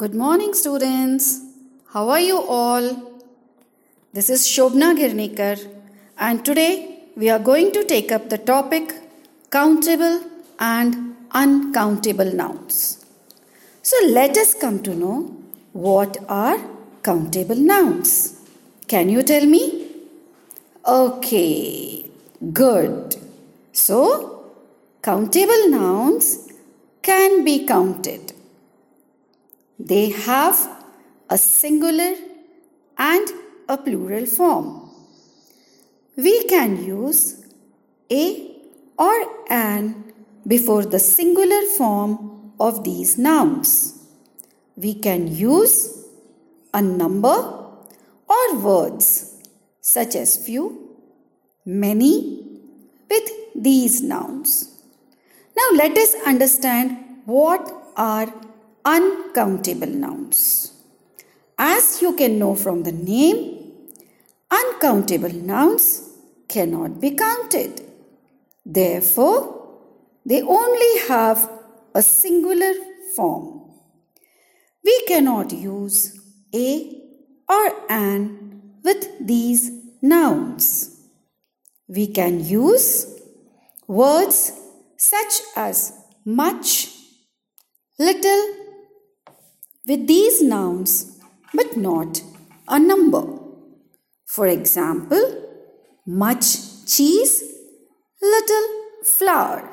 Good morning, students. How are you all? This is Shobna Girnikar, and today we are going to take up the topic countable and uncountable nouns. So, let us come to know what are countable nouns. Can you tell me? Okay, good. So, countable nouns can be counted. They have a singular and a plural form. We can use a or an before the singular form of these nouns. We can use a number or words such as few, many with these nouns. Now let us understand what are uncountable nouns. As you can know from the name, uncountable nouns cannot be counted. Therefore, they only have a singular form. We cannot use a or an with these nouns. We can use words such as much, little, with these nouns but not a number. For example, much cheese, little flour.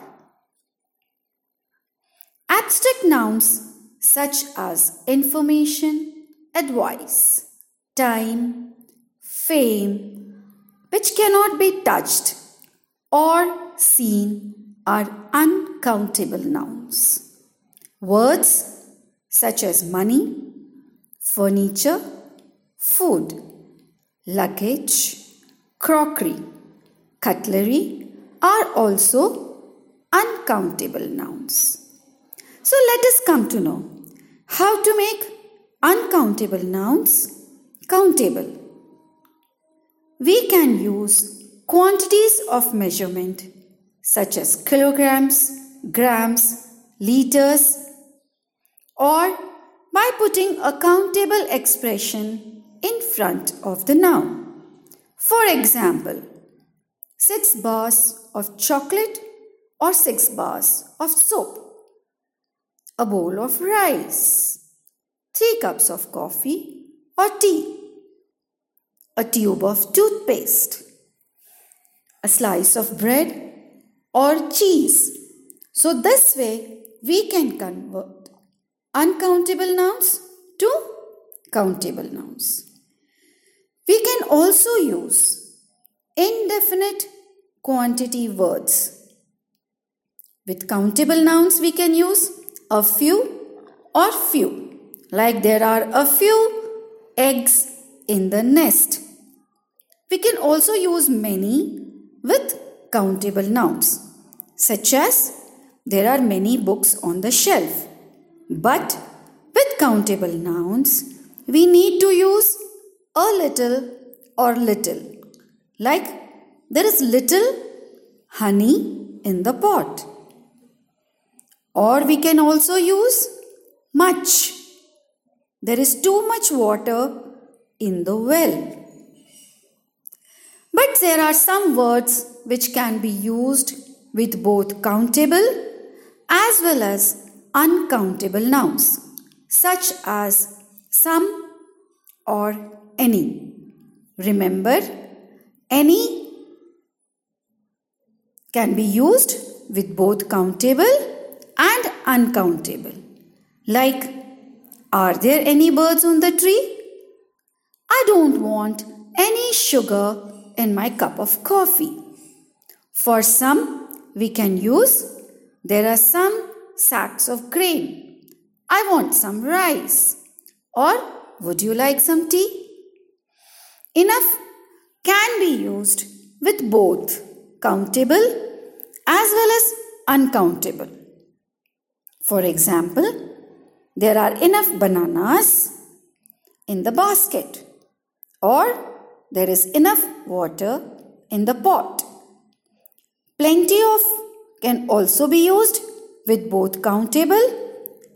Abstract nouns such as information, advice, time, fame, which cannot be touched or seen, are uncountable nouns. Words such as money, furniture, food, luggage, crockery, cutlery are also uncountable nouns. So let us come to know how to make uncountable nouns countable. We can use quantities of measurement such as kilograms, grams, liters, or by putting a countable expression in front of the noun. For example, 6 bars of chocolate or 6 bars of soap, a bowl of rice, 3 cups of coffee or tea, a tube of toothpaste, a slice of bread or cheese. So, this way we can convert uncountable nouns to countable nouns. We can also use indefinite quantity words. With countable nouns, we can use a few or few, like there are a few eggs in the nest. We can also use many with countable nouns, such as there are many books on the shelf. But with countable nouns, we need to use a little or little. Like there is little honey in the pot. Or we can also use much. There is too much water in the well. But there are some words which can be used with both countable as well as uncountable nouns such as some or any. Remember, any can be used with both countable and uncountable. Like, are there any birds on the tree? I don't want any sugar in my cup of coffee. For some, we can use there are some sacks of grain. I want some rice. Or would you like some tea? Enough can be used with both countable as well as uncountable. For example, there are enough bananas in the basket, or there is enough water in the pot. Plenty of can also be used with both countable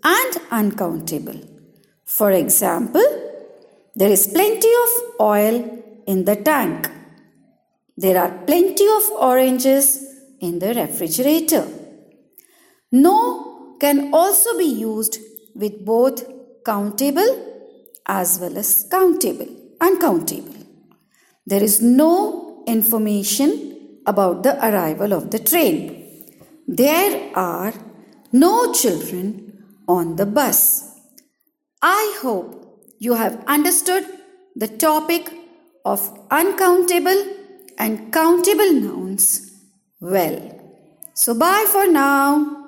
and uncountable. For example, there is plenty of oil in the tank. There are plenty of oranges in the refrigerator. No can also be used with both countable as well as countable, uncountable. There is no information about the arrival of the train. There are no children on the bus. I hope you have understood the topic of uncountable and countable nouns well. So, bye for now.